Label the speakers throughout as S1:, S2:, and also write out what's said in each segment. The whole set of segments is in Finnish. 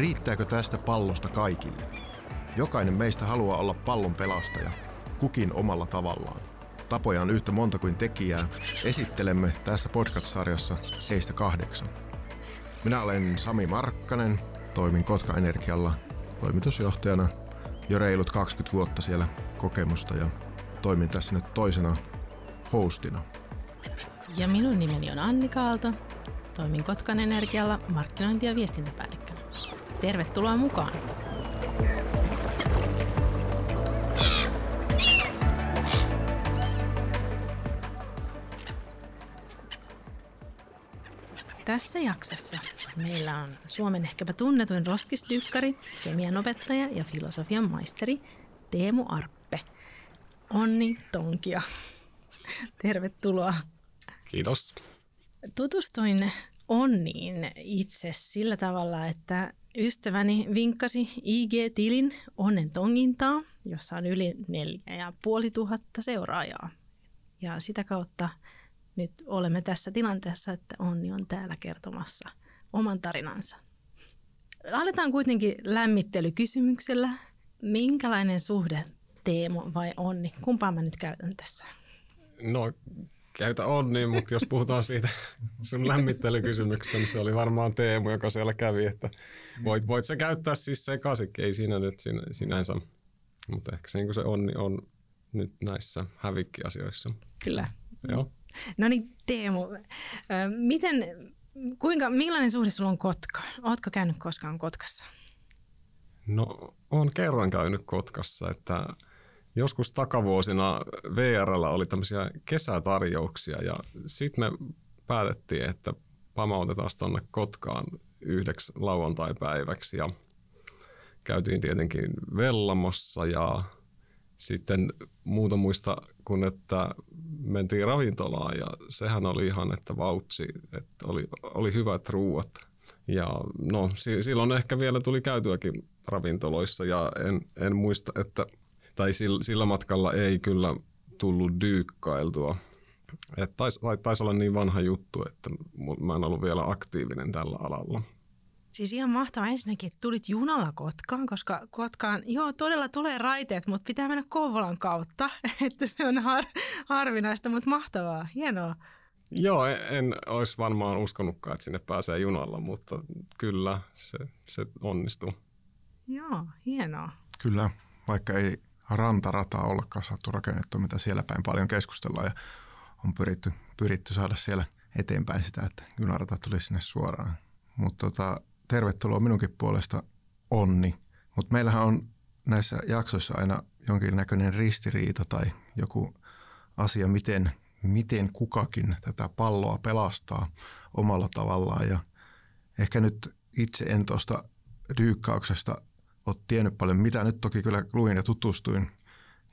S1: Riittääkö tästä pallosta kaikille? Jokainen meistä haluaa olla pallon pelastaja, kukin omalla tavallaan. Tapoja on yhtä monta kuin tekijää. Esittelemme tässä podcast-sarjassa heistä kahdeksan. Minä olen Sami Markkanen, toimin Kotka Energialla toimitusjohtajana jo reilut 20 vuotta siellä kokemusta ja toimin tässä nyt toisena hostina.
S2: Ja minun nimeni on Annika Aalto. Toimin Kotkan Energialla markkinointi- ja viestintäpäällikkönä. Tervetuloa mukaan! Tässä jaksossa meillä on Suomen ehkäpä tunnetuin roskisdykkari, kemian opettaja ja filosofian maisteri Teemu Arppe. Onni Tonkia. Tervetuloa.
S3: Kiitos.
S2: Tutustuin Onniin itse sillä tavalla, että ystäväni vinkkasi IG-tilin Onnen tongintaa, jossa on yli neljä ja puoli tuhatta seuraajaa. Ja sitä kautta nyt olemme tässä tilanteessa, että Onni on täällä kertomassa oman tarinansa. Aletaan kuitenkin lämmittelykysymyksellä. Minkälainen suhde Teemu vai Onni? Kumpaa mä nyt käytän tässä?
S3: No käytä onni, mutta jos puhutaan siitä sun lämmittelykysymyksestä, niin se oli varmaan Teemu, joka siellä kävi, että voit, voit se käyttää siis sekaisin, ei siinä nyt sin, sinänsä, mutta ehkä se, niin se onni on nyt näissä hävikkiasioissa.
S2: Kyllä.
S3: Joo.
S2: No niin, Teemu, miten, kuinka, millainen suhde sulla on Kotkaan? Oletko käynyt koskaan Kotkassa?
S3: No, on kerran käynyt Kotkassa, että joskus takavuosina VRllä oli tämmöisiä kesätarjouksia ja sitten me päätettiin, että pamautetaan tuonne Kotkaan yhdeksi lauantai-päiväksi ja käytiin tietenkin Vellamossa ja sitten muuta muista kuin, että mentiin ravintolaan ja sehän oli ihan, että vautsi, että oli, oli hyvät ruuat. Ja no silloin ehkä vielä tuli käytyäkin ravintoloissa ja en, en muista, että tai sillä, sillä matkalla ei kyllä tullut dyykkailtua. Taisi tais olla niin vanha juttu, että mä en ollut vielä aktiivinen tällä alalla.
S2: Siis ihan mahtavaa ensinnäkin, että tulit junalla Kotkaan, koska Kotkaan, joo todella tulee raiteet, mutta pitää mennä Kouvolan kautta, että se on har, harvinaista, mutta mahtavaa, hienoa.
S3: Joo, en, en olisi varmaan uskonutkaan, että sinne pääsee junalla, mutta kyllä se, se onnistuu.
S2: Joo, hienoa.
S1: Kyllä, vaikka ei rantarataa ollakaan saatu rakennettu, mitä siellä päin paljon keskustellaan ja on pyritty, pyritty saada siellä eteenpäin sitä, että junarata tulisi sinne suoraan. Mutta tota, tervetuloa minunkin puolesta onni. Mutta meillähän on näissä jaksoissa aina jonkinnäköinen ristiriita tai joku asia, miten, miten kukakin tätä palloa pelastaa omalla tavallaan. Ja ehkä nyt itse en tuosta dyykkauksesta ole tiennyt paljon, mitä nyt toki kyllä luin ja tutustuin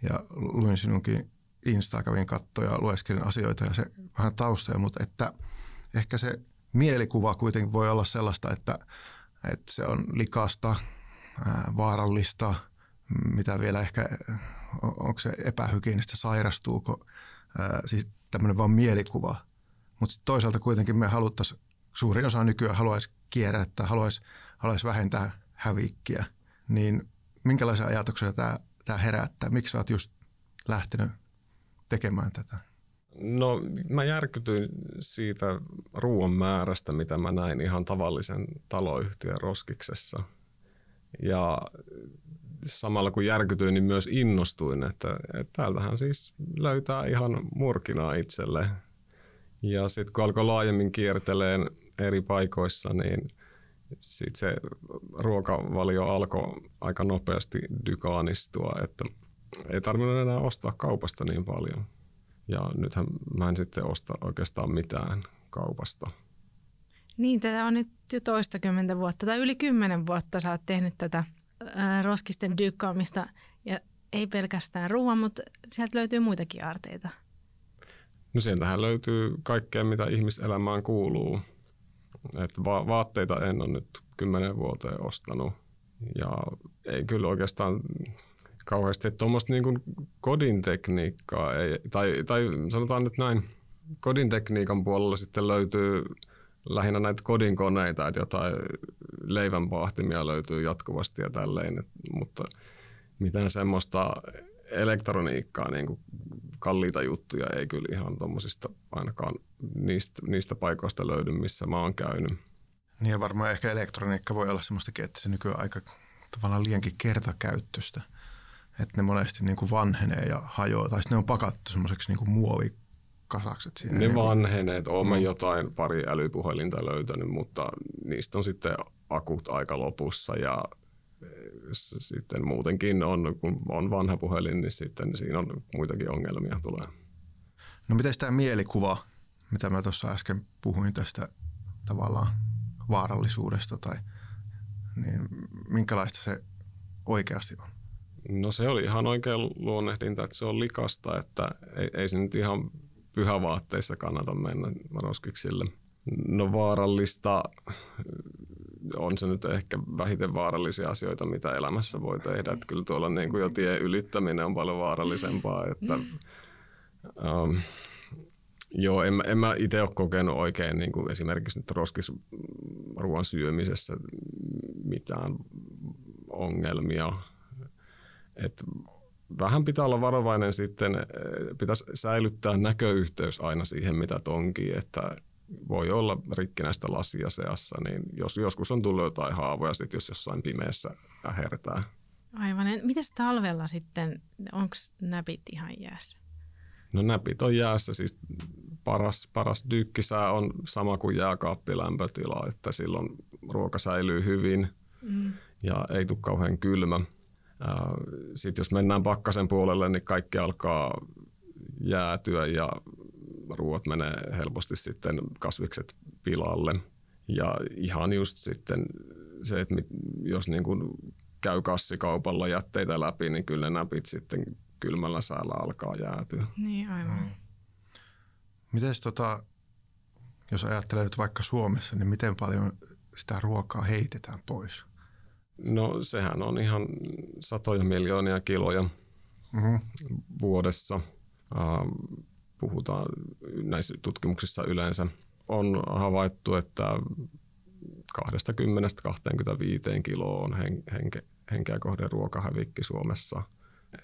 S1: ja luin sinunkin Insta, kävin kattoja ja lueskelin asioita ja se vähän taustoja, mutta että ehkä se mielikuva kuitenkin voi olla sellaista, että, että se on likasta, vaarallista, mitä vielä ehkä, onko se epähygienistä, sairastuuko, siis tämmöinen vaan mielikuva. Mutta toisaalta kuitenkin me haluttaisiin, suurin osa nykyään haluaisi kierrättää, haluaisi, haluaisi vähentää hävikkiä – niin minkälaisia ajatuksia tämä, tämä herättää? Miksi oot just lähtenyt tekemään tätä?
S3: No mä järkytyin siitä ruoan määrästä, mitä mä näin ihan tavallisen taloyhtiön roskiksessa. Ja samalla kun järkytyin, niin myös innostuin, että, että täältähän siis löytää ihan murkinaa itselle. Ja sitten kun alkoi laajemmin kierteleen eri paikoissa, niin sitten se ruokavalio alkoi aika nopeasti dykaanistua, että ei tarvinnut enää ostaa kaupasta niin paljon. Ja nythän mä en sitten osta oikeastaan mitään kaupasta.
S2: Niin, tätä on nyt jo toistakymmentä vuotta tai yli kymmenen vuotta sä oot tehnyt tätä ää, roskisten dykkaamista ja ei pelkästään ruoan, mutta sieltä löytyy muitakin aarteita.
S3: No sieltähän löytyy kaikkea, mitä ihmiselämään kuuluu – et va- vaatteita en ole nyt kymmenen vuoteen ostanut. Ja ei kyllä oikeastaan kauheasti tuommoista niin kodin tekniikkaa, ei, tai, tai sanotaan nyt näin, kodin tekniikan puolella sitten löytyy lähinnä näitä kodinkoneita, että jotain leivänpahtimia löytyy jatkuvasti ja tälleen, et, mutta mitään semmoista elektroniikkaa, niin kuin kalliita juttuja ei kyllä ihan tuommoisista ainakaan niistä, niistä paikoista löydy, missä mä oon käynyt.
S1: Niin ja varmaan ehkä elektroniikka voi olla semmoistakin, että se nykyään aika tavallaan liiankin kertakäyttöistä. Että ne monesti niin kuin vanhenee ja hajoaa, tai sitten ne on pakattu semmoiseksi niin muovikasakset. Siinä
S3: ne
S1: niin kuin,
S3: vanhenee, että oon mä jotain pari älypuhelinta löytänyt, mutta niistä on sitten akut aika lopussa ja sitten muutenkin on, kun on vanha puhelin, niin sitten siinä on muitakin ongelmia tulee.
S1: No miten tämä mielikuva, mitä mä tuossa äsken puhuin tästä tavallaan vaarallisuudesta tai niin minkälaista se oikeasti on?
S3: No se oli ihan oikein luonnehdinta, että se on likasta, että ei, ei se nyt ihan pyhävaatteissa kannata mennä roskiksille. No vaarallista on se nyt ehkä vähiten vaarallisia asioita, mitä elämässä voi tehdä. Että kyllä tuolla niin kuin jo tie ylittäminen on paljon vaarallisempaa. Että, um, joo, en, en mä itse ole kokenut oikein niin kuin esimerkiksi nyt roskisruoan syömisessä mitään ongelmia. Et vähän pitää olla varovainen sitten, eh, pitäisi säilyttää näköyhteys aina siihen, mitä tonkin, että voi olla rikkinäistä lasia seassa, niin jos joskus on tullut jotain haavoja, sit jos jossain pimeässä ähertää.
S2: Aivan. Mites talvella sitten, onko näpit ihan jäässä?
S3: No näpit on jäässä, siis paras, paras dykkisää on sama kuin jääkaappilämpötila, että silloin ruoka säilyy hyvin
S2: Mm.
S3: ja ei tule kauhean kylmä. Sitten jos mennään pakkasen puolelle, niin kaikki alkaa jäätyä ja ruoat menee helposti sitten kasvikset pilalle. Ja ihan just sitten se, että mit- jos niin kuin käy kassikaupalla jätteitä läpi, niin kyllä ne näpit sitten kylmällä säällä alkaa jäätyä.
S2: Niin, aivan.
S1: Miten tota, jos ajattelee nyt vaikka Suomessa, niin miten paljon sitä ruokaa heitetään pois?
S3: No sehän on ihan satoja miljoonia kiloja
S1: Mm-hmm.
S3: vuodessa. Ähm, Puhutaan näissä tutkimuksissa yleensä. On havaittu, että 20-25 kiloa on hen, henke, henkeä kohden ruokahävikki Suomessa.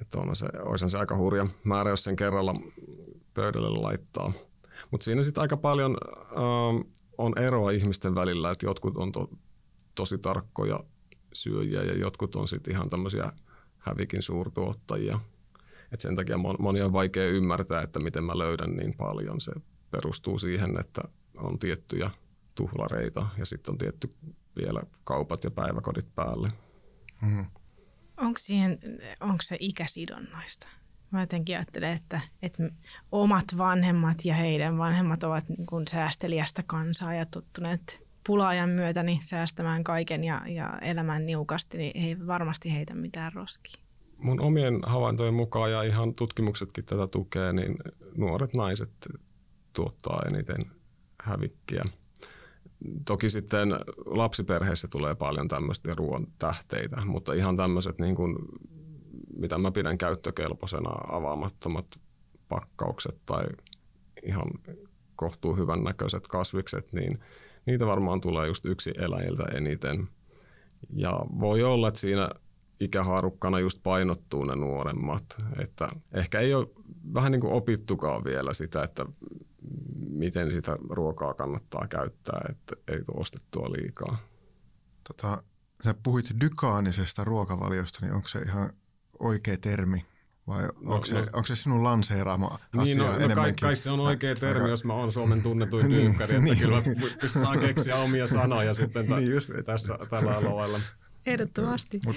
S3: Että on se, olisi se aika hurja määrä, jos sen kerralla pöydälle laittaa. Mutta siinä sitten aika paljon ähm, on eroa ihmisten välillä, että jotkut on to, tosi tarkkoja syöjiä ja jotkut on sitten ihan tämmöisiä hävikin suurtuottajia. Et sen takia mon- moni on vaikea ymmärtää, että miten mä löydän niin paljon. Se perustuu siihen, että on tiettyjä tuhlareita ja sitten on tietty vielä kaupat ja päiväkodit päälle.
S1: Mm-hmm.
S2: Onko, siihen, onko se ikäsidonnaista? Mä jotenkin ajattelen, että, että omat vanhemmat ja heidän vanhemmat ovat niin kuin säästeliästä kansaa ja tottuneet pulaajan myötä niin säästämään kaiken ja, ja elämään niukasti, niin ei varmasti heitä mitään roskia.
S3: Mun omien havaintojen mukaan ja ihan tutkimuksetkin tätä tukee, niin nuoret naiset tuottaa eniten hävikkiä. Toki sitten lapsiperheissä tulee paljon tämmöistä ruoan tähteitä, mutta ihan tämmöiset, niin kuin, mitä mä pidän käyttökelpoisena, avaamattomat pakkaukset tai ihan kohtuu hyvän näköiset kasvikset, niin niitä varmaan tulee just yksi eläjiltä eniten. Ja voi olla, että siinä ikähaarukkana just painottuu ne nuoremmat. Että ehkä ei ole vähän niin kuin opittukaan vielä sitä, että miten sitä ruokaa kannattaa käyttää, että ei tule ostettua liikaa.
S1: Tota, sä puhuit dykaanisesta ruokavaliosta, niin onko se ihan oikea termi? Vai onko,
S3: No,
S1: se,
S3: no-
S1: onko se sinun lanseeraama asia
S3: Niin, no, no kai,
S1: enemmänkin?
S3: kai se on oikea termi,
S1: Aika-
S3: jos mä oon Suomen tunnetuin
S1: Niin,
S3: dyykkari, että
S1: niin.
S3: kyllä saa keksiä omia sanoja sitten
S1: Niin just,
S3: tässä, tällä alueella.
S2: Ehdottomasti.
S1: Mut,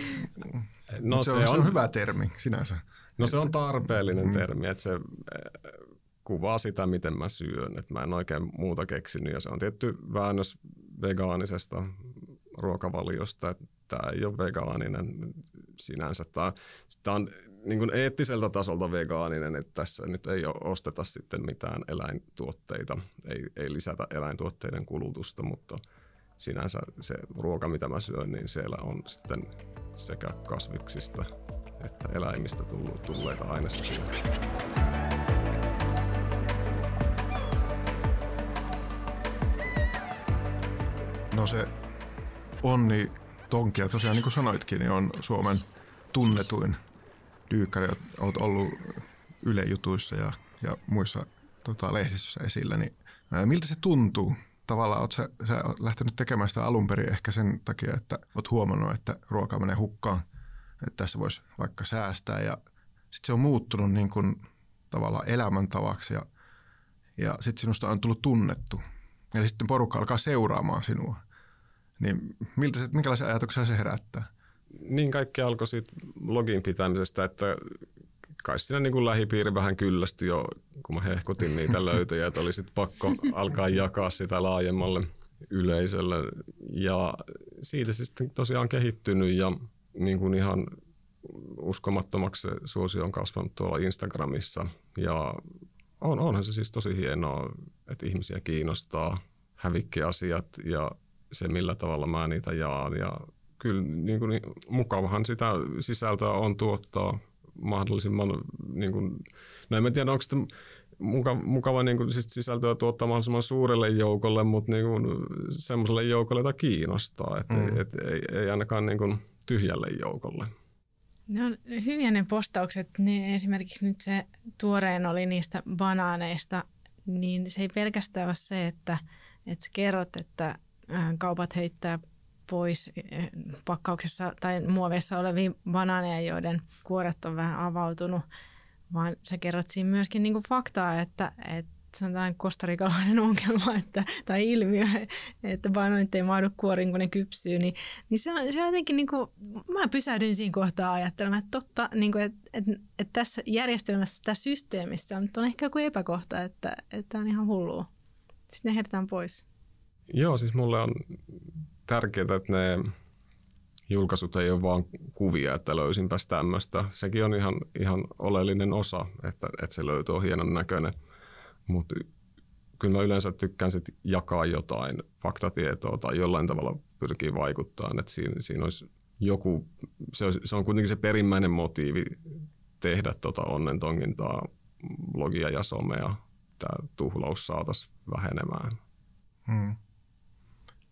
S3: No,
S1: se, on, se on hyvä termi sinänsä.
S3: No se on tarpeellinen
S1: Mm.
S3: termi, että se eh, kuvaa sitä, miten mä syön. Että mä en oikein muuta keksinyt ja se on tietty väännös vegaanisesta ruokavaliosta. Että tämä ei ole vegaaninen sinänsä. Tämä on, tämä on niin kuin eettiseltä tasolta vegaaninen, että tässä nyt ei ole- osteta sitten mitään eläintuotteita, ei, ei lisätä eläintuotteiden kulutusta, mutta sinänsä se ruoka, mitä mä syön, niin siellä on sitten sekä kasviksista että eläimistä tullut, tulleita ainesosia.
S1: No se Onni Tonkia, tosiaan niin kuin sanoitkin, niin on Suomen tunnetuin dyykkari. Olet ollut ylejutuissa ja, ja muissa tota, lehdistöissä esillä. Niin, miltä se tuntuu? Tavallaan olet sä, sä oot lähtenyt tekemään sitä alun perin ehkä sen takia, että olet huomannut, että ruoka menee hukkaan. Että tässä voisi vaikka säästää ja sitten se on muuttunut niin kuin, tavallaan elämäntavaksi ja, ja sitten sinusta on tullut tunnettu. Eli sitten porukka alkaa seuraamaan sinua. Niin miltä se, minkälaisia ajatuksia se herättää?
S3: Niin kaikki alkoi siitä login pitämisestä, että kai siinä niin kuin lähipiiri vähän kyllästyi jo, kun mä hehkutin niitä löytöjä, että oli sitten pakko alkaa jakaa sitä laajemmalle yleisölle. Ja siitä se sitten tosiaan kehittynyt ja niin kuin ihan uskomattomaksi suosio on kasvanut tuolla Instagramissa. Ja on, onhan se siis tosi hienoa, että ihmisiä kiinnostaa hävikkiasiat ja se, millä tavalla mä niitä jaan. Ja kyllä niin kuin, mukavahan sitä sisältöä on tuottaa mahdollisimman, niin kuin, no en mä tiedä, onko sitä mukava, mukava niin kuin, siis sisältöä tuottaa mahdollisimman suurelle joukolle, mutta niin kuin, semmoiselle joukolle, jota kiinnostaa, että mm. et, ei, ei ainakaan niin kuin, tyhjälle joukolle.
S2: Ne on hyviä ne postaukset. Ne esimerkiksi nyt se tuoreen oli niistä banaaneista, niin se ei pelkästään ole se, että, että sä kerrot, että kaupat heittää pois pakkauksessa tai muoveissa olevia banaaneja, joiden kuoret on vähän avautunut, vaan sä kerrot siinä myöskin niin faktaa, että, että se on tällainen kostarikalainen ongelma että, tai ilmiö, että banaanit ei maadu kuoriin, kun ne kypsyy, niin, niin se, on, se on jotenkin, niin kuin, mä pysähdyin siinä kohtaa ajattelemaan, että totta, niin kuin, että, että, että tässä järjestelmässä, tässä systeemissä on, on ehkä joku epäkohta, että, että on ihan hullua. Sitten ne pois.
S3: Joo, siis mulle on tärkeää, että ne julkaisut ei ole vaan kuvia, että löysinpäs tämmöistä. Sekin on ihan, ihan oleellinen osa, että, että se löytyy on hienon näköinen. Mutta kyllä mä yleensä tykkään sit jakaa jotain faktatietoa tai jollain tavalla pyrkii vaikuttaa, että siinä, siinä olisi joku, se, olisi, se on kuitenkin se perimmäinen motiivi tehdä tota onnentongintaa, blogia ja somea, tämä tuhlaus saataisiin vähenemään. Hmm.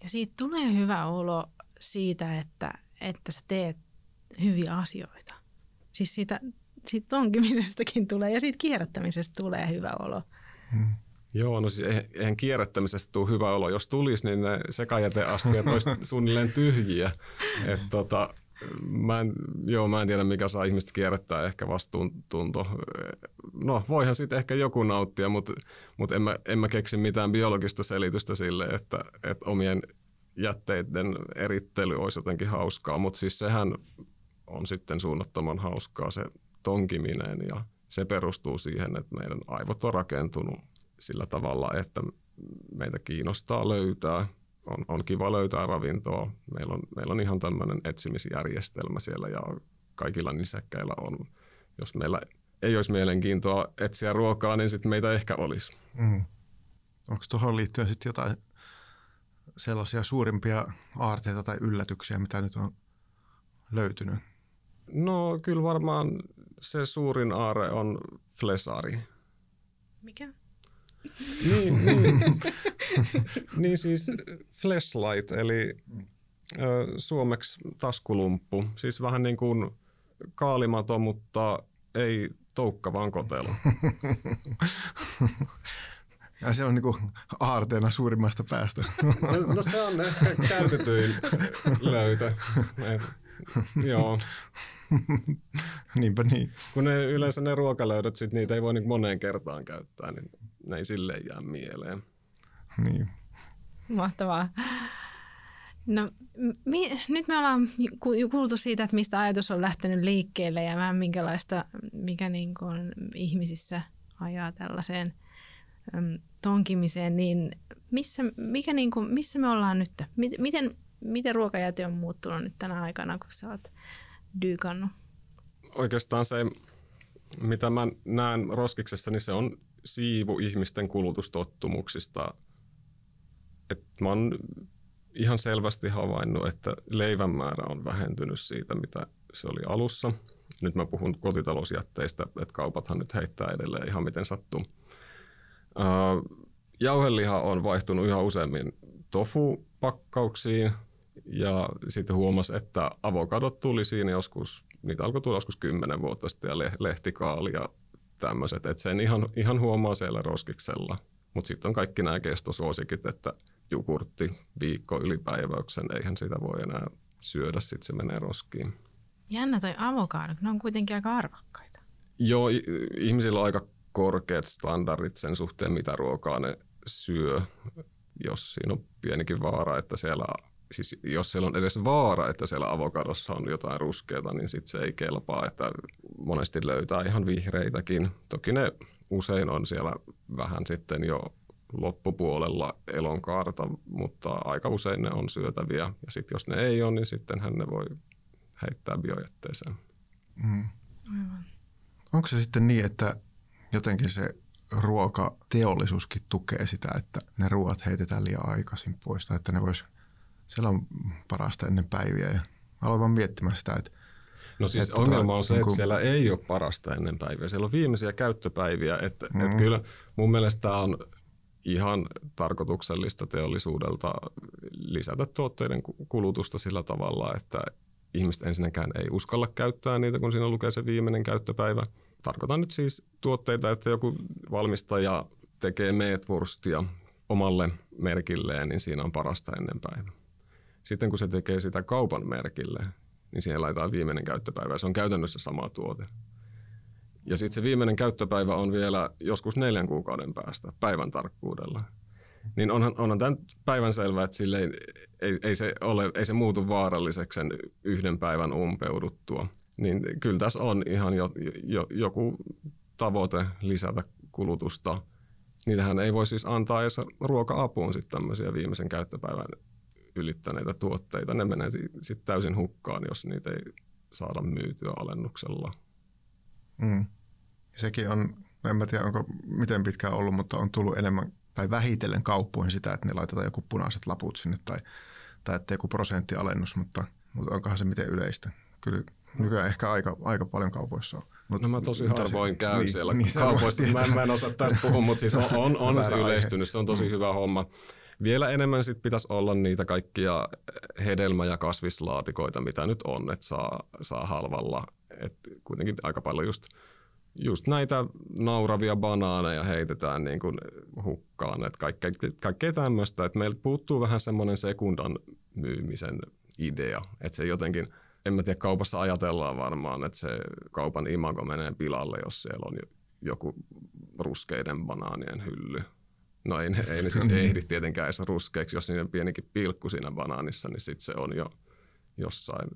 S2: Ja siitä tulee hyvä olo siitä, että, että sä teet hyviä asioita. Siis siitä, siitä tonkimisestäkin tulee ja siitä kierrättämisestä tulee hyvä olo.
S3: Hmm. Joo, no siis eihän kierrättämisestä tule hyvä olo. Jos tulisi, niin ne sekajäteastiat olisi suunnilleen tyhjiä. Et tota, mä en, joo, mä en tiedä, mikä saa ihmistä kierrättää ehkä vastuuntunto. No, voihan sitten ehkä joku nauttia, mutta, mutta en, mä, en mä keksi mitään biologista selitystä sille, että, että omien jätteiden erittely olisi jotenkin hauskaa. Mutta siis sehän on sitten suunnattoman hauskaa se tonkiminen ja se perustuu siihen, että meidän aivot on rakentunut sillä tavalla, että meitä kiinnostaa löytää, on, on kiva löytää ravintoa. Meillä on, meillä on ihan tämmöinen etsimisjärjestelmä siellä ja kaikilla nisäkkäillä on. Jos meillä ei olisi mielenkiintoa etsiä ruokaa, niin sitten meitä ehkä olisi. Mm.
S1: Onko tuohon liittyen sitten jotain sellaisia suurimpia aarteita tai yllätyksiä, mitä nyt on löytynyt?
S3: No kyllä varmaan se suurin aare on flesari.
S2: Mikä?
S3: niin, niin, niin siis flashlight, eli ö, suomeksi taskulumppu. Siis vähän niin kuin kaalimato, mutta ei toukka, vaan kotelo.
S1: Ja se on niinku aarteena suurimmasta päästä.
S3: No, no se on ehkä käytetyin löytö. Et, joo.
S1: Niinpä niin.
S3: Kun ne, yleensä ne ruokalöydöt, sit niitä ei voi niin moneen kertaan käyttää, niin ne ei silleen jää mieleen.
S1: Niin.
S2: Mahtavaa. No, mi- nyt me ollaan kuultu siitä, että mistä ajatus on lähtenyt liikkeelle ja vähän minkälaista, mikä niin kuin ihmisissä ajaa tällaiseen äm, tonkimiseen, niin missä, mikä niin kuin, missä me ollaan nyt? Miten, miten ruokajäte on muuttunut nyt tänä aikana, kun sä oot dyykannut?
S3: Oikeastaan se, mitä mä näen roskiksessa, niin se on siivu ihmisten kulutustottumuksista. Et mä oon ihan selvästi havainnut, että leivän määrä on vähentynyt siitä, mitä se oli alussa. Nyt mä puhun kotitalousjätteistä, että kaupathan nyt heittää edelleen ihan miten sattuu. Jauheliha on vaihtunut yhä useammin tofu-pakkauksiin Ja sitten huomasi, että avokadot tuli siinä joskus, niitä alkoi tulla joskus kymmenen vuotta sitten ja lehtikaali ja tämmöiset. Että sen ihan, ihan huomaa siellä roskiksella. Mutta sitten on kaikki nämä kestosuosikit, että jukurtti viikko ylipäiväyksen, eihän sitä voi enää syödä, sitten se menee roskiin.
S2: Jännä toi avokadot, ne on kuitenkin aika arvokkaita.
S3: Joo, ihmisillä on aika korkeat standardit sen suhteen, mitä ruokaa ne syö, jos siinä on pienikin vaara, että siellä, siis jos siellä on edes vaara, että siellä avokadossa on jotain ruskeata, niin sitten se ei kelpaa, että monesti löytää ihan vihreitäkin. Toki ne usein on siellä vähän sitten jo loppupuolella elonkaarta, mutta aika usein ne on syötäviä. Ja sitten jos ne ei ole, niin sittenhän ne voi heittää biojätteeseen. Mm.
S1: Onko se sitten niin, että jotenkin se ruokateollisuuskin tukee sitä, että ne ruoat heitetään liian aikaisin pois tai että ne vois, siellä on parasta ennen päiviä ja aloin vaan miettimään sitä, että
S3: No siis että ongelma tota, on se, että kun... siellä ei ole parasta ennen päiviä. Siellä on viimeisiä käyttöpäiviä. Että, mm. että kyllä mun mielestä on ihan tarkoituksellista teollisuudelta lisätä tuotteiden kulutusta sillä tavalla, että ihmiset ensinnäkään ei uskalla käyttää niitä, kun siinä lukee se viimeinen käyttöpäivä. Tarkoitan nyt siis tuotteita, että joku valmistaja tekee meetwurstia omalle merkilleen, niin siinä on parasta ennen päivä. Sitten kun se tekee sitä kaupan merkille, niin siihen laitetaan viimeinen käyttöpäivä. Se on käytännössä sama tuote. Ja sitten se viimeinen käyttöpäivä on vielä joskus neljän kuukauden päästä päivän tarkkuudella. Niin onhan, onhan tämän päivän selvää, että sille ei, ei, ei, se ole, ei se muutu vaaralliseksi sen yhden päivän umpeuduttua. Niin kyllä tässä on ihan jo, jo, joku tavoite lisätä kulutusta. Niitähän ei voi siis antaa edes ruoka-apuun sitten tämmöisiä viimeisen käyttöpäivän ylittäneitä tuotteita. Ne menee sitten täysin hukkaan, jos niitä ei saada myytyä alennuksella.
S1: Mm. Sekin on, en mä tiedä onko miten pitkään ollut, mutta on tullut enemmän tai vähitellen kauppoihin sitä, että ne laitetaan joku punaiset laput sinne tai, tai että joku prosenttialennus, mutta, mutta onkohan se miten yleistä? Kyllä nykyään ehkä aika, aika paljon kaupoissa on.
S3: Mut, no mä tosi harvoin käyn niin, siellä niin, kaupoissa. Mä, mä en osaa tästä puhua, mutta siis on, on, on se yleistynyt. Se on tosi mm. hyvä homma. Vielä enemmän sit pitäisi olla niitä kaikkia hedelmä- ja kasvislaatikoita, mitä nyt on, että saa, saa halvalla. Et kuitenkin aika paljon just, just näitä nauravia banaaneja heitetään niin kuin hukkaan. Et kaikkea, kaikkea tämmöistä. Et meiltä puuttuu vähän semmoinen sekundan myymisen idea. Että se jotenkin, en mä tiedä, kaupassa ajatellaan varmaan, että se kaupan imago menee pilalle, jos siellä on joku ruskeiden banaanien hylly No ei, ei ne siis ehdi tietenkään edes ruskeaksi, jos niiden pienikin pilkku siinä banaanissa, niin sitten se on jo jossain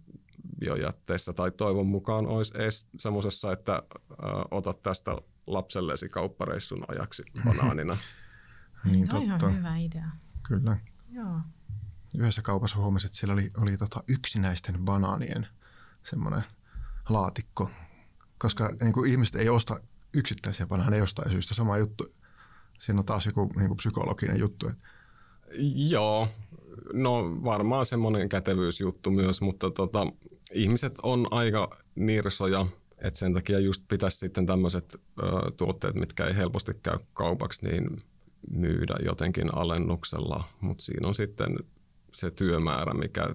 S3: biojätteessä. Tai toivon mukaan olisi edes semmoisessa, että ö, otat tästä lapsellesi kauppareissun ajaksi banaanina.
S2: niin, Toi totta. on hyvä idea.
S1: Kyllä.
S2: Joo.
S1: Yhdessä kaupassa huomasin, että siellä oli, oli tota yksinäisten banaanien semmoinen laatikko, koska niin kuin ihmiset ei osta yksittäisiä banaaneja jostain syystä. Sama juttu siinä on taas joku niin kuin psykologinen juttu.
S3: Joo, no varmaan semmoinen kätevyysjuttu myös, mutta tota, ihmiset on aika nirsoja, että sen takia just pitäisi sitten tämmöiset tuotteet, mitkä ei helposti käy kaupaksi, niin myydä jotenkin alennuksella, mutta siinä on sitten se työmäärä, mikä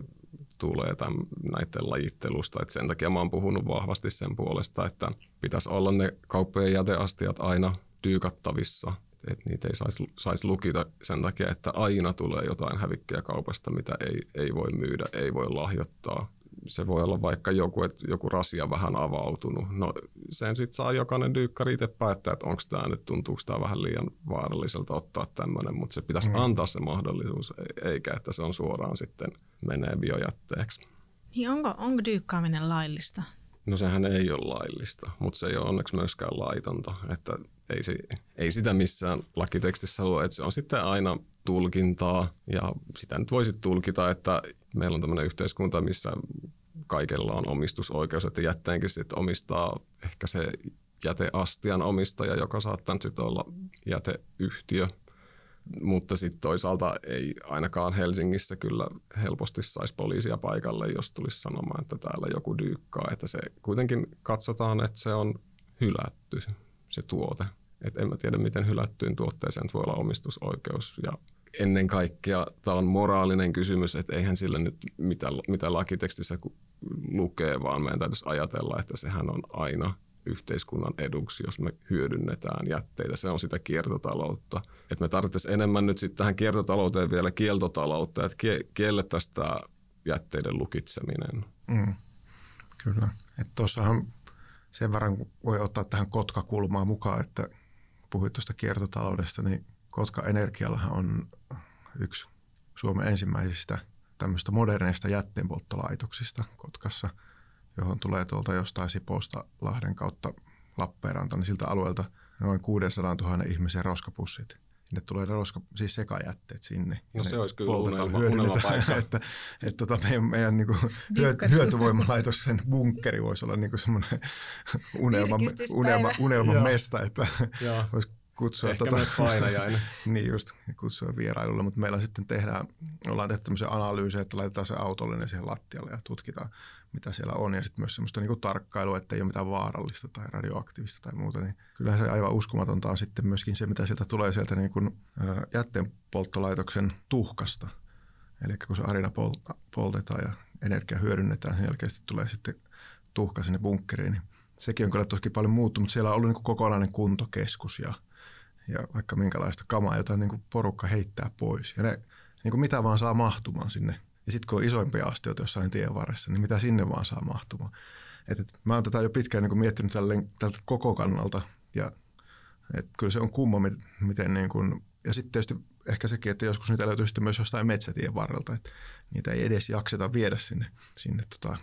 S3: tulee tämän, näiden lajittelusta. Et sen takia mä oon puhunut vahvasti sen puolesta, että pitäisi olla ne kauppojen jäteastiat aina dyykattavissa että niitä ei saisi sais lukita sen takia, että aina tulee jotain hävikkiä kaupasta, mitä ei, ei voi myydä, ei voi lahjoittaa. Se voi olla vaikka joku, että joku rasia vähän avautunut. No sen sitten saa jokainen dyykkari itse päättää, että onko tämä nyt, tuntuuko tämä vähän liian vaaralliselta ottaa tämmöinen, mutta se pitäisi mm. antaa se mahdollisuus, e-, eikä että se on suoraan sitten menee biojätteeksi.
S2: Niin onko, onko dyykkaaminen laillista?
S3: No sehän ei ole laillista, mutta se ei ole onneksi myöskään laitonta. Että ei, se, ei sitä missään lakitekstissä lue, että se on sitten aina tulkintaa ja sitä nyt voisi tulkita, että meillä on tämmöinen yhteiskunta, missä kaikella on omistusoikeus, että jätteenkin sitten omistaa ehkä se jäteastian omistaja, joka saattaa sitten olla jäteyhtiö. Mutta sitten toisaalta ei ainakaan Helsingissä kyllä helposti saisi poliisia paikalle, jos tulisi sanomaan, että täällä joku dyykkaa. Että se kuitenkin katsotaan, että se on hylätty se tuote. Et en mä tiedä, miten hylättyyn tuotteeseen voi olla omistusoikeus ja ennen kaikkea tämä on moraalinen kysymys, että eihän sillä nyt mitä, mitä lakitekstissä lukee, vaan meidän täytyisi ajatella, että sehän on aina yhteiskunnan eduksi, jos me hyödynnetään jätteitä. Se on sitä kiertotaloutta. Et me tarvitsisimme enemmän nyt sitten tähän kiertotalouteen vielä kieltotaloutta, että kiellettäisiin tämä jätteiden lukitseminen. Mm,
S1: kyllä. Tuossahan sen verran voi ottaa tähän Kotka-kulmaan mukaan, että puhuit tuosta kiertotaloudesta, niin Kotka Energiallahan on yksi Suomen ensimmäisistä tämmöistä moderneista jätteenpolttolaitoksista Kotkassa, johon tulee tuolta jostain Siposta Lahden kautta Lappeenranta, niin siltä alueelta noin 600 000 ihmisen roskapussit ne tulee ne roska, siis sekajätteet sinne.
S3: No se olisi kyllä unelma, unelma paikka.
S1: että, että tota meidän, meidän niin kuin hyötyvoimalaitoksen bunkkeri voisi olla niin semmoinen unelma, unelma, unelma mesta, että olisi kutsua.
S3: Ehkä tota, myös painajainen.
S1: niin just, kutsua vierailulle, mutta meillä sitten tehdään, ollaan tehty tämmöisiä analyysejä, että laitetaan se autollinen siihen lattialle ja tutkitaan, mitä siellä on. Ja sitten myös semmoista niin tarkkailua, että ei ole mitään vaarallista tai radioaktiivista tai muuta. Niin kyllä se aivan uskomatonta on sitten myöskin se, mitä sieltä tulee sieltä niin kuin, jätteenpolttolaitoksen tuhkasta. Eli kun se arina poltetaan ja energia hyödynnetään, sen jälkeen sitten tulee sitten tuhka sinne bunkkeriin. Niin sekin on kyllä tosi paljon muuttunut, mutta siellä on ollut niin kokonainen kuntokeskus ja – ja vaikka minkälaista kamaa, jota niin kuin porukka heittää pois. Ja ne niin kuin mitä vaan saa mahtumaan sinne. Ja sitten kun on isoimpia astioita jossain tien varressa, niin mitä sinne vaan saa mahtumaan. Et, et, mä oon tätä jo pitkään niin kuin miettinyt tälleen, tältä koko kannalta. Ja et kyllä se on kumma, miten niin kuin, ja sitten tietysti ehkä sekin, että joskus niitä löytyy sitten myös jostain metsätien varrelta, että niitä ei edes jakseta viedä sinne, sinne tota,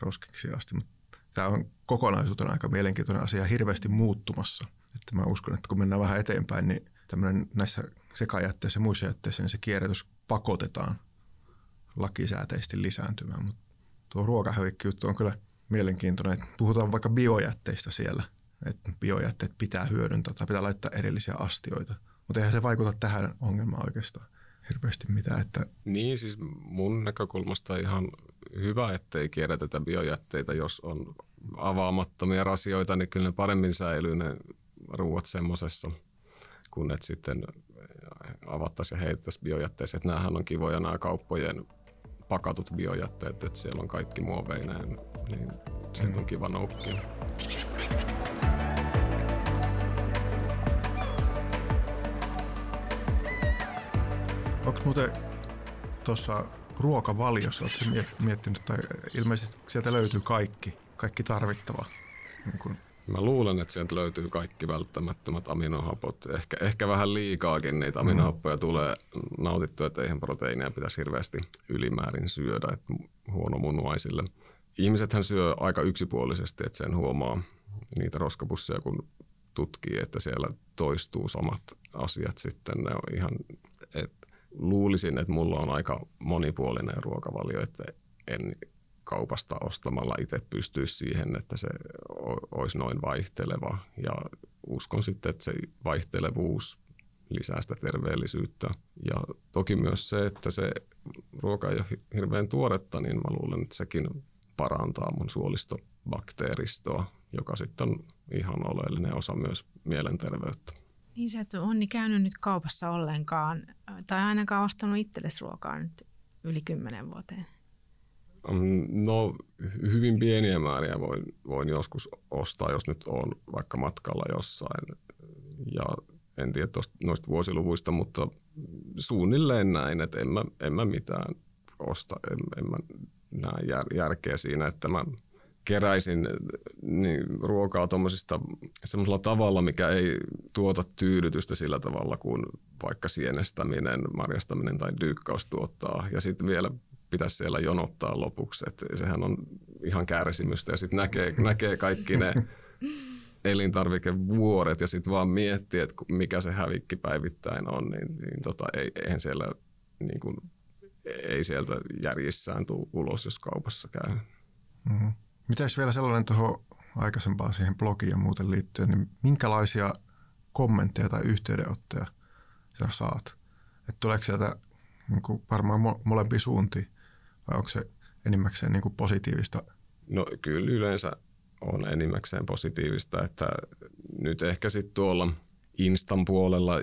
S1: roskiksi asti. Mutta tämä on kokonaisuutena aika mielenkiintoinen asia hirveästi muuttumassa – että mä uskon, että kun mennään vähän eteenpäin, niin tämmöinen näissä sekajätteissä ja muissa jätteissä, niin se kierrätys pakotetaan lakisääteisesti lisääntymään. Mutta tuo ruokahövikki juttu on kyllä mielenkiintoinen. Että puhutaan vaikka biojätteistä siellä, että biojätteet pitää hyödyntää tai pitää laittaa erillisiä astioita. Mutta eihän se vaikuta tähän ongelmaan oikeastaan hirveästi mitään. Että...
S3: Niin, siis mun näkökulmasta ihan hyvä, ettei kierrätetä biojätteitä, jos on avaamattomia rasioita, niin kyllä ne paremmin säilyy ne ruuat semmoisessa, kun et sitten avattaisiin ja heitettäisiin biojätteeseen. Että näähän on kivoja nämä kauppojen pakatut biojätteet, että siellä on kaikki muoveineen, niin sieltä on kiva noukkia.
S1: Onko muuten tuossa ruokavaliossa, oletko miettinyt, tai ilmeisesti sieltä löytyy kaikki, kaikki tarvittava niin
S3: Mä luulen, että sieltä löytyy kaikki välttämättömät aminohapot. Ehkä, ehkä vähän liikaakin niitä mm. aminohappoja tulee nautittua, että eihän proteiineja pitäisi hirveästi ylimäärin syödä että huono munuaisille. Ihmisethän syö aika yksipuolisesti, että sen huomaa niitä roskapusseja, kun tutkii, että siellä toistuu samat asiat sitten. Ne on ihan, et luulisin, että mulla on aika monipuolinen ruokavalio, että en kaupasta ostamalla itse pystyisi siihen, että se olisi noin vaihteleva. Ja uskon sitten, että se vaihtelevuus lisää sitä terveellisyyttä. Ja toki myös se, että se ruoka ei ole hirveän tuoretta, niin mä luulen, että sekin parantaa mun suolistobakteeristoa, joka sitten on ihan oleellinen osa myös mielenterveyttä.
S2: Niin sä et Onni käynyt nyt kaupassa ollenkaan, tai ainakaan ostanut itsellesi ruokaa nyt yli kymmenen vuoteen.
S3: No hyvin pieniä määriä voin, voin joskus ostaa, jos nyt on vaikka matkalla jossain. Ja en tiedä tosta, noista vuosiluvuista, mutta suunnilleen näin, että en mä, en mä mitään osta. En, en mä näe jär, järkeä siinä, että mä keräisin niin, ruokaa tuommoisista semmoisella tavalla, mikä ei tuota tyydytystä sillä tavalla kuin vaikka sienestäminen, marjastaminen tai dyykkaus tuottaa. Ja sitten vielä pitäisi siellä jonottaa lopuksi. Et sehän on ihan kärsimystä ja sitten näkee, näkee kaikki ne elintarvikevuoret ja sitten vaan miettii, että mikä se hävikki päivittäin on, niin, niin tota, ei, eihän siellä niin kuin, ei sieltä järjissään tule ulos, jos kaupassa käy.
S1: Mm-hmm. Mitäs vielä sellainen tuohon aikaisempaan siihen blogiin ja muuten liittyen, niin minkälaisia kommentteja tai yhteydenottoja sä saat? Että tuleeko sieltä niin kuin varmaan mo- molempiin suuntiin? Vai onko se enimmäkseen niin kuin positiivista?
S3: No kyllä yleensä on enimmäkseen positiivista, että nyt ehkä sitten tuolla Instan puolella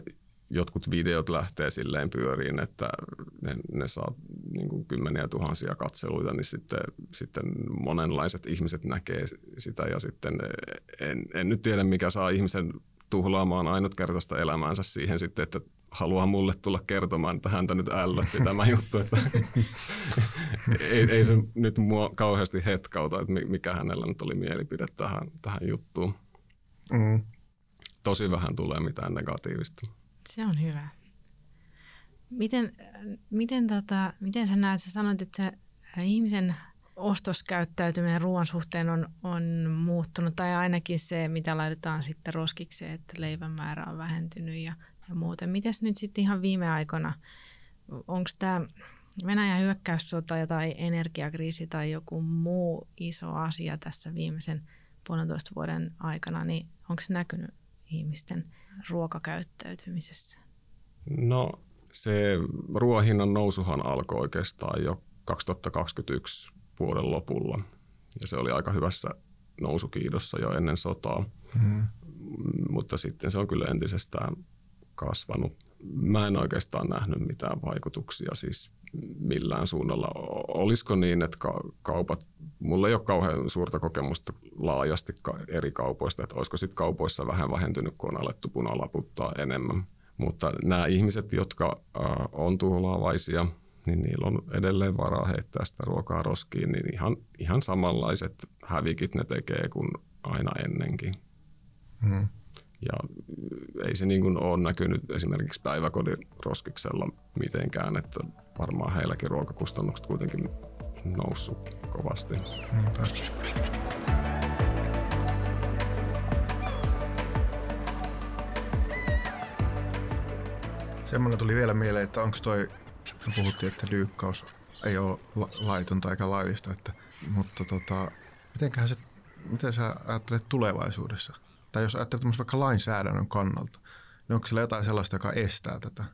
S3: jotkut videot lähtee silleen pyöriin, että ne, ne saa niin kuin kymmeniä tuhansia katseluita, niin sitten, sitten monenlaiset ihmiset näkee sitä ja sitten en, en nyt tiedä, mikä saa ihmisen tuhlaamaan ainutkertaista elämäänsä siihen sitten, että haluaa mulle tulla kertomaan, että häntä nyt ällötti tämä juttu. Että ei, ei se nyt mua kauheasti hetkauta, että mikä hänellä nyt oli mielipide tähän, tähän juttuun. Mm. Tosi vähän tulee mitään negatiivista.
S2: Se on hyvä. Miten, miten, tota, miten sä näet, sä sanoit, että se ihmisen ostoskäyttäytyminen ruoan suhteen on, on muuttunut, tai ainakin se, mitä laitetaan sitten roskikseen, että leivän määrä on vähentynyt ja, ja muuten. Mites nyt sitten ihan viime aikoina, onko tämä Venäjän hyökkäyssota tai energiakriisi tai joku muu iso asia tässä viimeisen puolentoista vuoden aikana, niin onko se näkynyt ihmisten ruokakäyttäytymisessä?
S3: No se ruoahinnan nousuhan alkoi oikeastaan jo 2021 vuoden lopulla. Ja se oli aika hyvässä nousukiidossa jo ennen sotaa. Mm. Mutta sitten se on kyllä entisestään kasvanut. Mä en oikeastaan nähnyt mitään vaikutuksia siis millään suunnalla. Olisiko niin, että kaupat, mulla ei ole kauhean suurta kokemusta laajasti eri kaupoista, että olisiko sitten kaupoissa vähän vähentynyt, kun on alettu punalaputtaa enemmän. Mutta nämä ihmiset, jotka on tuholaavaisia – niin niillä on edelleen varaa heittää sitä ruokaa roskiin, niin ihan, ihan samanlaiset hävikit ne tekee kuin aina ennenkin. Hmm. Ja ei se niin kuin ole näkynyt esimerkiksi päiväkodin roskiksella mitenkään, että varmaan heilläkin ruokakustannukset kuitenkin noussut kovasti. Niinpä.
S1: Semmoinen tuli vielä mieleen, että onko toi me puhuttiin, että lyykkaus ei ole laitonta eikä laillista, että, mutta tota, mitenköhän se, miten sä ajattelet tulevaisuudessa? Tai jos ajattelet vaikka lainsäädännön kannalta, niin onko sillä jotain sellaista, joka estää tätä?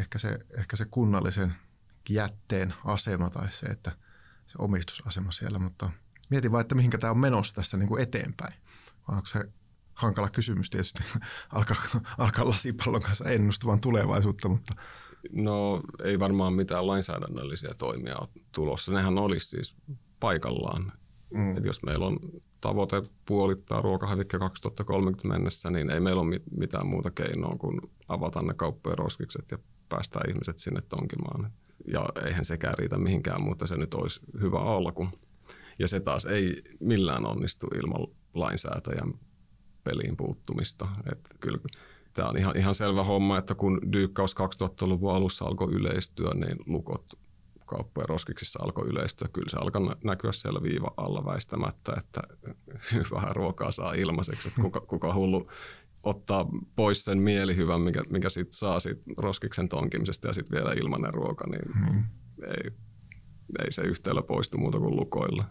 S1: Ehkä se, ehkä se kunnallisen jätteen asema tai se, että se omistusasema siellä, mutta mietin vaan, että mihinkä tämä on menossa tästä niin kuin eteenpäin. Vai onko se hankala kysymys tietysti alkaa, alkaa lasipallon kanssa ennustavan tulevaisuutta, mutta
S3: No ei varmaan mitään lainsäädännöllisiä toimia ole tulossa. Nehän olisi siis paikallaan. Mm. Et jos meillä on tavoite puolittaa ruokahävikki 2030 mennessä, niin ei meillä ole mitään muuta keinoa kuin avata ne kauppojen roskikset ja päästää ihmiset sinne tonkimaan. Ja eihän sekään riitä mihinkään, mutta se nyt olisi hyvä alku. Ja se taas ei millään onnistu ilman lainsäätäjän peliin puuttumista. Että kyllä tämä on ihan, ihan selvä homma, että kun dyykkaus 2000-luvun alussa alkoi yleistyä, niin lukot kauppojen roskiksissa alkoi yleistyä. Kyllä se alkoi näkyä siellä viiva alla väistämättä, että vähän ruokaa saa ilmaiseksi. Että kuka, kuka hullu ottaa pois sen mielihyvän, mikä, mikä sit saa siitä roskiksen tonkimisesta ja sitten vielä ilmanen ruoka, niin hmm. ei, ei se yhtälö poistu muuta kuin lukoilla.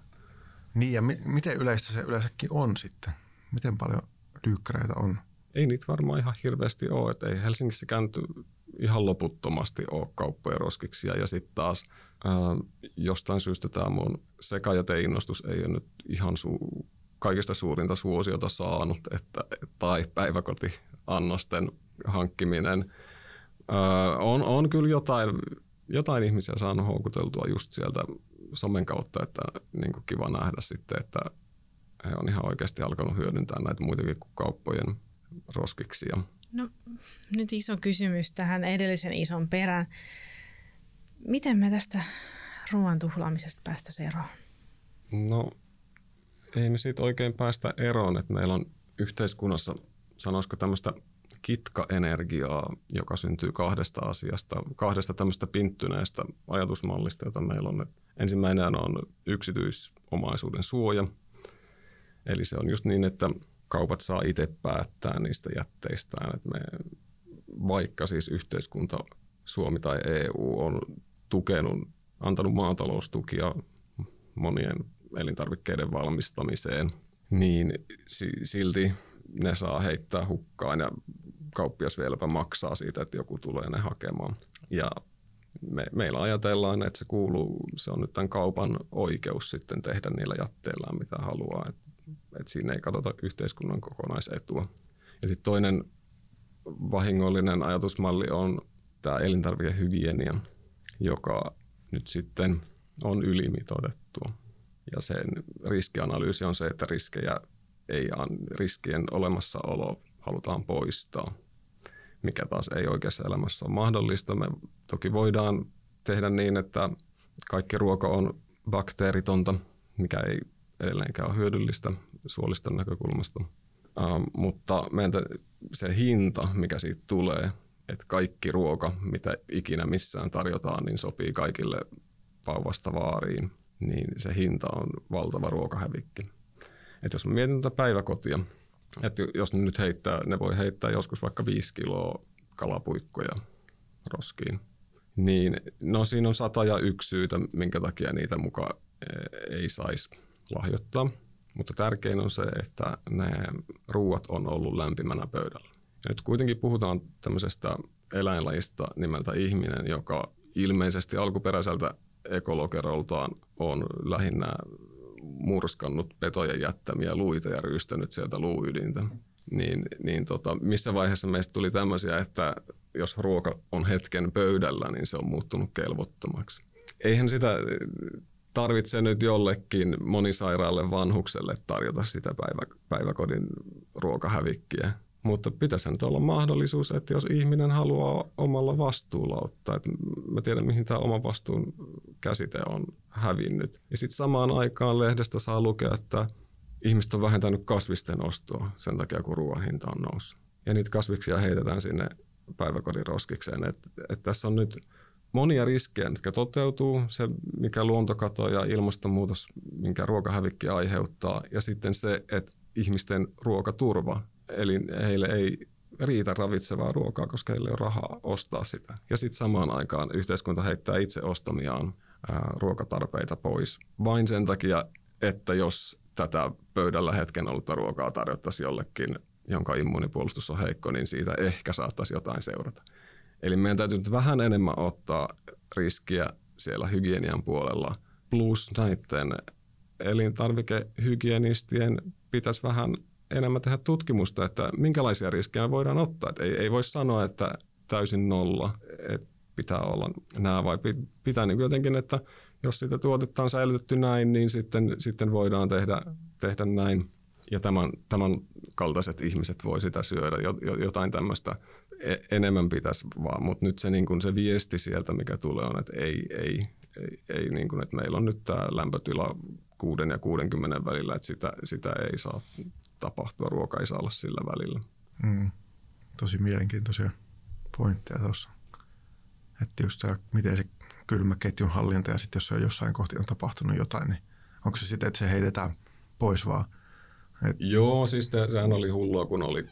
S1: Niin ja mi- miten yleistä se yleensäkin on sitten? Miten paljon dyykkäreitä on?
S3: ei niitä varmaan ihan hirveästi ole. Että ei Helsingissä käänty ihan loputtomasti ole kauppoja roskiksia. Ja sitten taas ää, jostain syystä tämä mun sekajäteinnostus ei ole nyt ihan su- kaikista suurinta suosiota saanut, että, tai päiväkotiannosten hankkiminen. Ää, on, on kyllä jotain, jotain ihmisiä saanut houkuteltua just sieltä somen kautta, että niin kuin kiva nähdä sitten, että he on ihan oikeasti alkanut hyödyntää näitä muitakin kuin kauppojen roskiksia?
S2: No nyt iso kysymys tähän edellisen ison perään. Miten me tästä ruoan tuhlaamisesta päästä eroon?
S3: No ei me siitä oikein päästä eroon, että meillä on yhteiskunnassa, sanoisiko tämmöistä kitkaenergiaa, joka syntyy kahdesta asiasta, kahdesta tämmöistä pinttyneestä ajatusmallista, jota meillä on. Ensimmäinen on yksityisomaisuuden suoja. Eli se on just niin, että kaupat saa itse päättää niistä jätteistään. Et me, vaikka siis yhteiskunta, Suomi tai EU on tukenut, antanut maataloustukia monien elintarvikkeiden valmistamiseen, niin silti ne saa heittää hukkaan ja kauppias vieläpä maksaa siitä, että joku tulee ne hakemaan. Ja me, meillä ajatellaan, että se kuuluu, se on nyt tämän kaupan oikeus sitten tehdä niillä jätteillään mitä haluaa. Et että siinä ei katsota yhteiskunnan kokonaisetua. Ja sitten toinen vahingollinen ajatusmalli on tämä elintarvikehygienia, joka nyt sitten on ylimitoitettu. Ja sen riskianalyysi on se, että riskejä ei, riskien olemassaolo halutaan poistaa, mikä taas ei oikeassa elämässä ole mahdollista. Me toki voidaan tehdä niin, että kaikki ruoka on bakteeritonta, mikä ei edelleenkään ole hyödyllistä suoliston näkökulmasta. Uh, mutta meidän se hinta, mikä siitä tulee, että kaikki ruoka, mitä ikinä missään tarjotaan, niin sopii kaikille vauvasta vaariin, niin se hinta on valtava ruokahävikki. Et jos mä mietin tätä päiväkotia, että jos ne nyt heittää, ne voi heittää joskus vaikka viisi kiloa kalapuikkoja roskiin, niin no siinä on sata ja yksi syytä, minkä takia niitä mukaan ei saisi lahjoittaa. Mutta tärkein on se, että ne ruuat on ollut lämpimänä pöydällä. Ja nyt kuitenkin puhutaan tämmöisestä eläinlajista nimeltä ihminen, joka ilmeisesti alkuperäiseltä ekologeroltaan on lähinnä murskannut petojen jättämiä luita ja ryystänyt sieltä luuydintä. Niin, niin tota, missä vaiheessa meistä tuli tämmöisiä, että jos ruoka on hetken pöydällä, niin se on muuttunut kelvottomaksi. Eihän sitä tarvitse nyt jollekin monisairaalle vanhukselle tarjota sitä päivä, päiväkodin ruokahävikkiä. Mutta pitäisi nyt olla mahdollisuus, että jos ihminen haluaa omalla vastuulla ottaa, että mä tiedän mihin tämä oman vastuun käsite on hävinnyt. Ja sitten samaan aikaan lehdestä saa lukea, että ihmiset on vähentänyt kasvisten ostoa sen takia, kun ruoan hinta on noussut. Ja niitä kasviksia heitetään sinne päiväkodin roskikseen. Että et tässä on nyt monia riskejä, mitkä toteutuu, se mikä luontokato ja ilmastonmuutos, minkä ruokahävikki aiheuttaa, ja sitten se, että ihmisten ruokaturva, eli heille ei riitä ravitsevaa ruokaa, koska heille ei ole rahaa ostaa sitä. Ja sitten samaan aikaan yhteiskunta heittää itse ostamiaan ää, ruokatarpeita pois vain sen takia, että jos tätä pöydällä hetken ollutta ruokaa tarjottaisiin jollekin, jonka immunipuolustus on heikko, niin siitä ehkä saattaisi jotain seurata. Eli meidän täytyy nyt vähän enemmän ottaa riskiä siellä hygienian puolella. Plus näiden elintarvikehygienistien pitäisi vähän enemmän tehdä tutkimusta, että minkälaisia riskejä voidaan ottaa. Ei, ei voi sanoa, että täysin nolla, että pitää olla nämä, vai pitää niin jotenkin, että jos sitä tuotetta on säilytetty näin, niin sitten, sitten voidaan tehdä, tehdä näin. Ja tämän, tämän kaltaiset ihmiset voi sitä syödä, jotain tämmöistä enemmän pitäisi vaan, mutta nyt se, niin kuin se viesti sieltä, mikä tulee on, että ei, ei, ei, ei niin kuin, että meillä on nyt tämä lämpötila 6 ja 60 välillä, että sitä, sitä ei saa tapahtua, ruoka ei saa olla sillä välillä.
S1: Mm. Tosi mielenkiintoisia pointteja tuossa. Että just tämä, miten se kylmäketjun hallinta ja sitten jos se on jossain kohti on tapahtunut jotain, niin onko se sitten, että se heitetään pois vaan?
S3: Et... Joo, siis te, sehän oli hullua, kun oli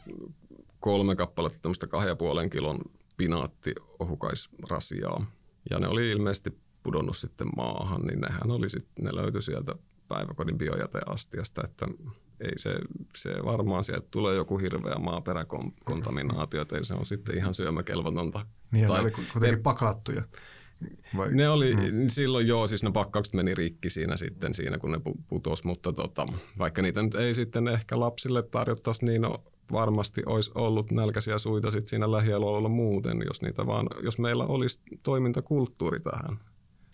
S3: kolme kappaletta tämmöistä kahden ja puolen kilon pinaatti ohukaisrasiaa. Ja ne oli ilmeisesti pudonnut sitten maahan, niin nehän oli sit, ne löytyi sieltä päiväkodin biojäteastiasta, että ei se, se varmaan sieltä tulee joku hirveä maaperäkontaminaatio, että ei se on sitten ihan syömäkelvotonta.
S1: Niin, tai, ne oli kuitenkin ne, pakattuja.
S3: Vai? Ne oli, hmm. silloin joo, siis ne pakkaukset meni rikki siinä sitten, siinä kun ne putosi, mutta tota, vaikka niitä nyt ei sitten ehkä lapsille tarjottaisi, niin no, varmasti olisi ollut nälkäisiä suita sit siinä lähialueella muuten, jos, niitä vaan, jos meillä olisi toimintakulttuuri tähän.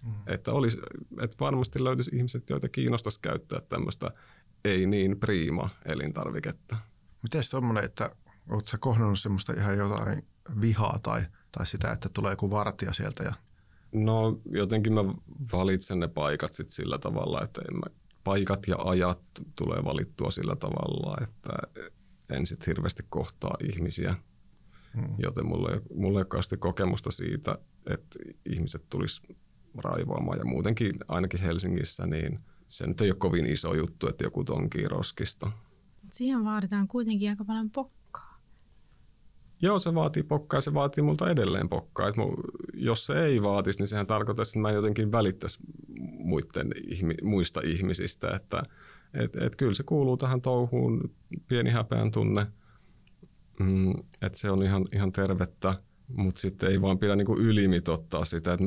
S3: Hmm. Että, olisi, että varmasti löytyisi ihmiset, joita kiinnostaisi käyttää tämmöistä ei niin priima elintarviketta.
S1: Miten tuommoinen, että oletko sä kohdannut semmoista ihan jotain vihaa tai, tai sitä, että tulee joku vartija sieltä ja
S3: No jotenkin mä valitsen ne paikat sit sillä tavalla, että en mä, paikat ja ajat tulee valittua sillä tavalla, että en sit hirveästi kohtaa ihmisiä. Hmm. Joten mulla ei, mulla ei ole kokemusta siitä, että ihmiset tulisi raivoamaan. Ja muutenkin ainakin Helsingissä, niin se nyt ei ole kovin iso juttu, että joku tonkii roskista.
S2: Siihen vaaditaan kuitenkin aika paljon pokkaa.
S3: Joo, se vaatii pokkaa ja se vaatii multa edelleen pokkaa. Et mu, jos se ei vaatisi, niin sehän tarkoittaisi, että mä en jotenkin välittäisi muiden, muista ihmisistä. Että et, et kyllä se kuuluu tähän touhuun, pieni häpeän tunne, mm, että se on ihan, ihan tervettä, mutta sitten ei vaan pidä niinku ylimitottaa sitä, että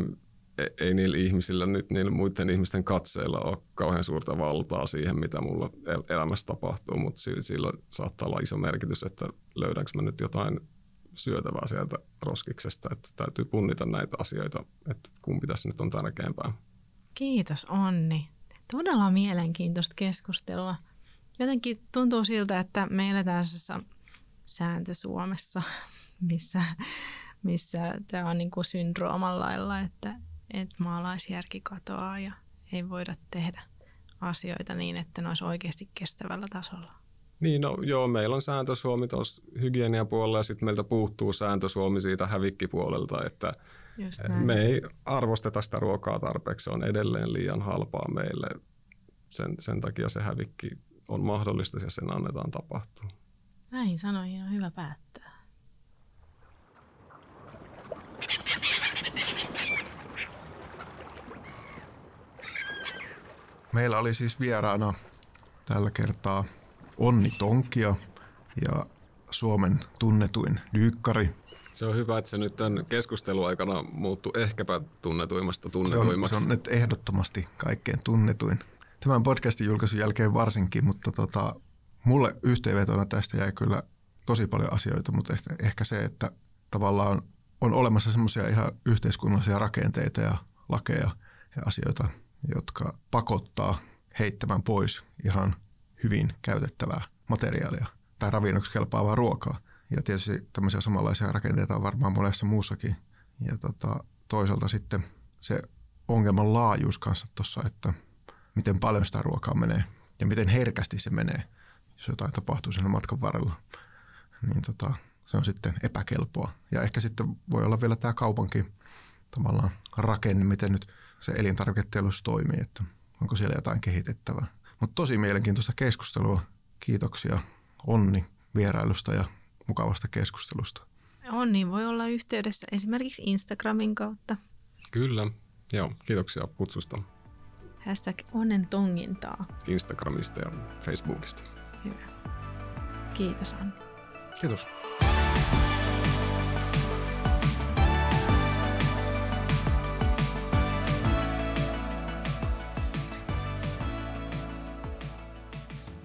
S3: e, ei niillä ihmisillä nyt niillä muiden ihmisten katseilla ole kauhean suurta valtaa siihen, mitä mulla elämässä tapahtuu, mutta sillä, sillä saattaa olla iso merkitys, että löydänkö mä nyt jotain syötävää sieltä roskiksesta, että täytyy punnita näitä asioita, että kumpi tässä nyt on tärkeämpää.
S2: Kiitos Onni. Todella mielenkiintoista keskustelua. Jotenkin tuntuu siltä, että me eletään sääntö Suomessa, missä, missä tämä on niin kuin syndrooman lailla, että, että maalaisjärki katoaa ja ei voida tehdä asioita niin, että ne olisi oikeasti kestävällä tasolla.
S3: Niin, no joo, meillä on sääntö Suomi tuossa hygieniapuolella ja sitten meiltä puuttuu sääntö Suomi siitä hävikkipuolelta, että me ei arvosteta sitä ruokaa tarpeeksi, se on edelleen liian halpaa meille. Sen, sen takia se hävikki on mahdollista ja sen annetaan tapahtua.
S2: Näin sanoihin on hyvä päättää.
S1: Meillä oli siis vieraana tällä kertaa Onni Tonkia ja Suomen tunnetuin dyykkari.
S3: Se on hyvä, että se nyt tämän keskusteluaikana muuttui ehkäpä tunnetuimmasta tunnetuimmaksi.
S1: Se on, se on nyt ehdottomasti kaikkein tunnetuin. Tämän podcastin julkaisun jälkeen varsinkin, mutta tota, mulle yhteenvetona tästä jäi kyllä tosi paljon asioita, mutta ehkä, ehkä se, että tavallaan on olemassa semmoisia ihan yhteiskunnallisia rakenteita ja lakeja ja asioita, jotka pakottaa heittämään pois ihan hyvin käytettävää materiaalia tai ravinnoksi kelpaavaa ruokaa. Ja tietysti tämmöisiä samanlaisia rakenteita on varmaan monessa muussakin. Ja tota, toisaalta sitten se ongelman laajuus kanssa tuossa, että miten paljon sitä ruokaa menee ja miten herkästi se menee, jos jotain tapahtuu siinä matkan varrella. Niin tota, se on sitten epäkelpoa. Ja ehkä sitten voi olla vielä tämä kaupankin tavallaan rakenne, miten nyt se elintarviketeollisuus toimii, että onko siellä jotain kehitettävää. Mutta tosi mielenkiintoista keskustelua. Kiitoksia Onni vierailusta ja mukavasta keskustelusta.
S2: Onni voi olla yhteydessä esimerkiksi Instagramin kautta.
S3: Kyllä, joo, kiitoksia kutsusta.
S2: Hashtag onnen tongintaa.
S3: Instagramista ja Facebookista.
S2: Hyvä. Kiitos Onni.
S1: Kiitos.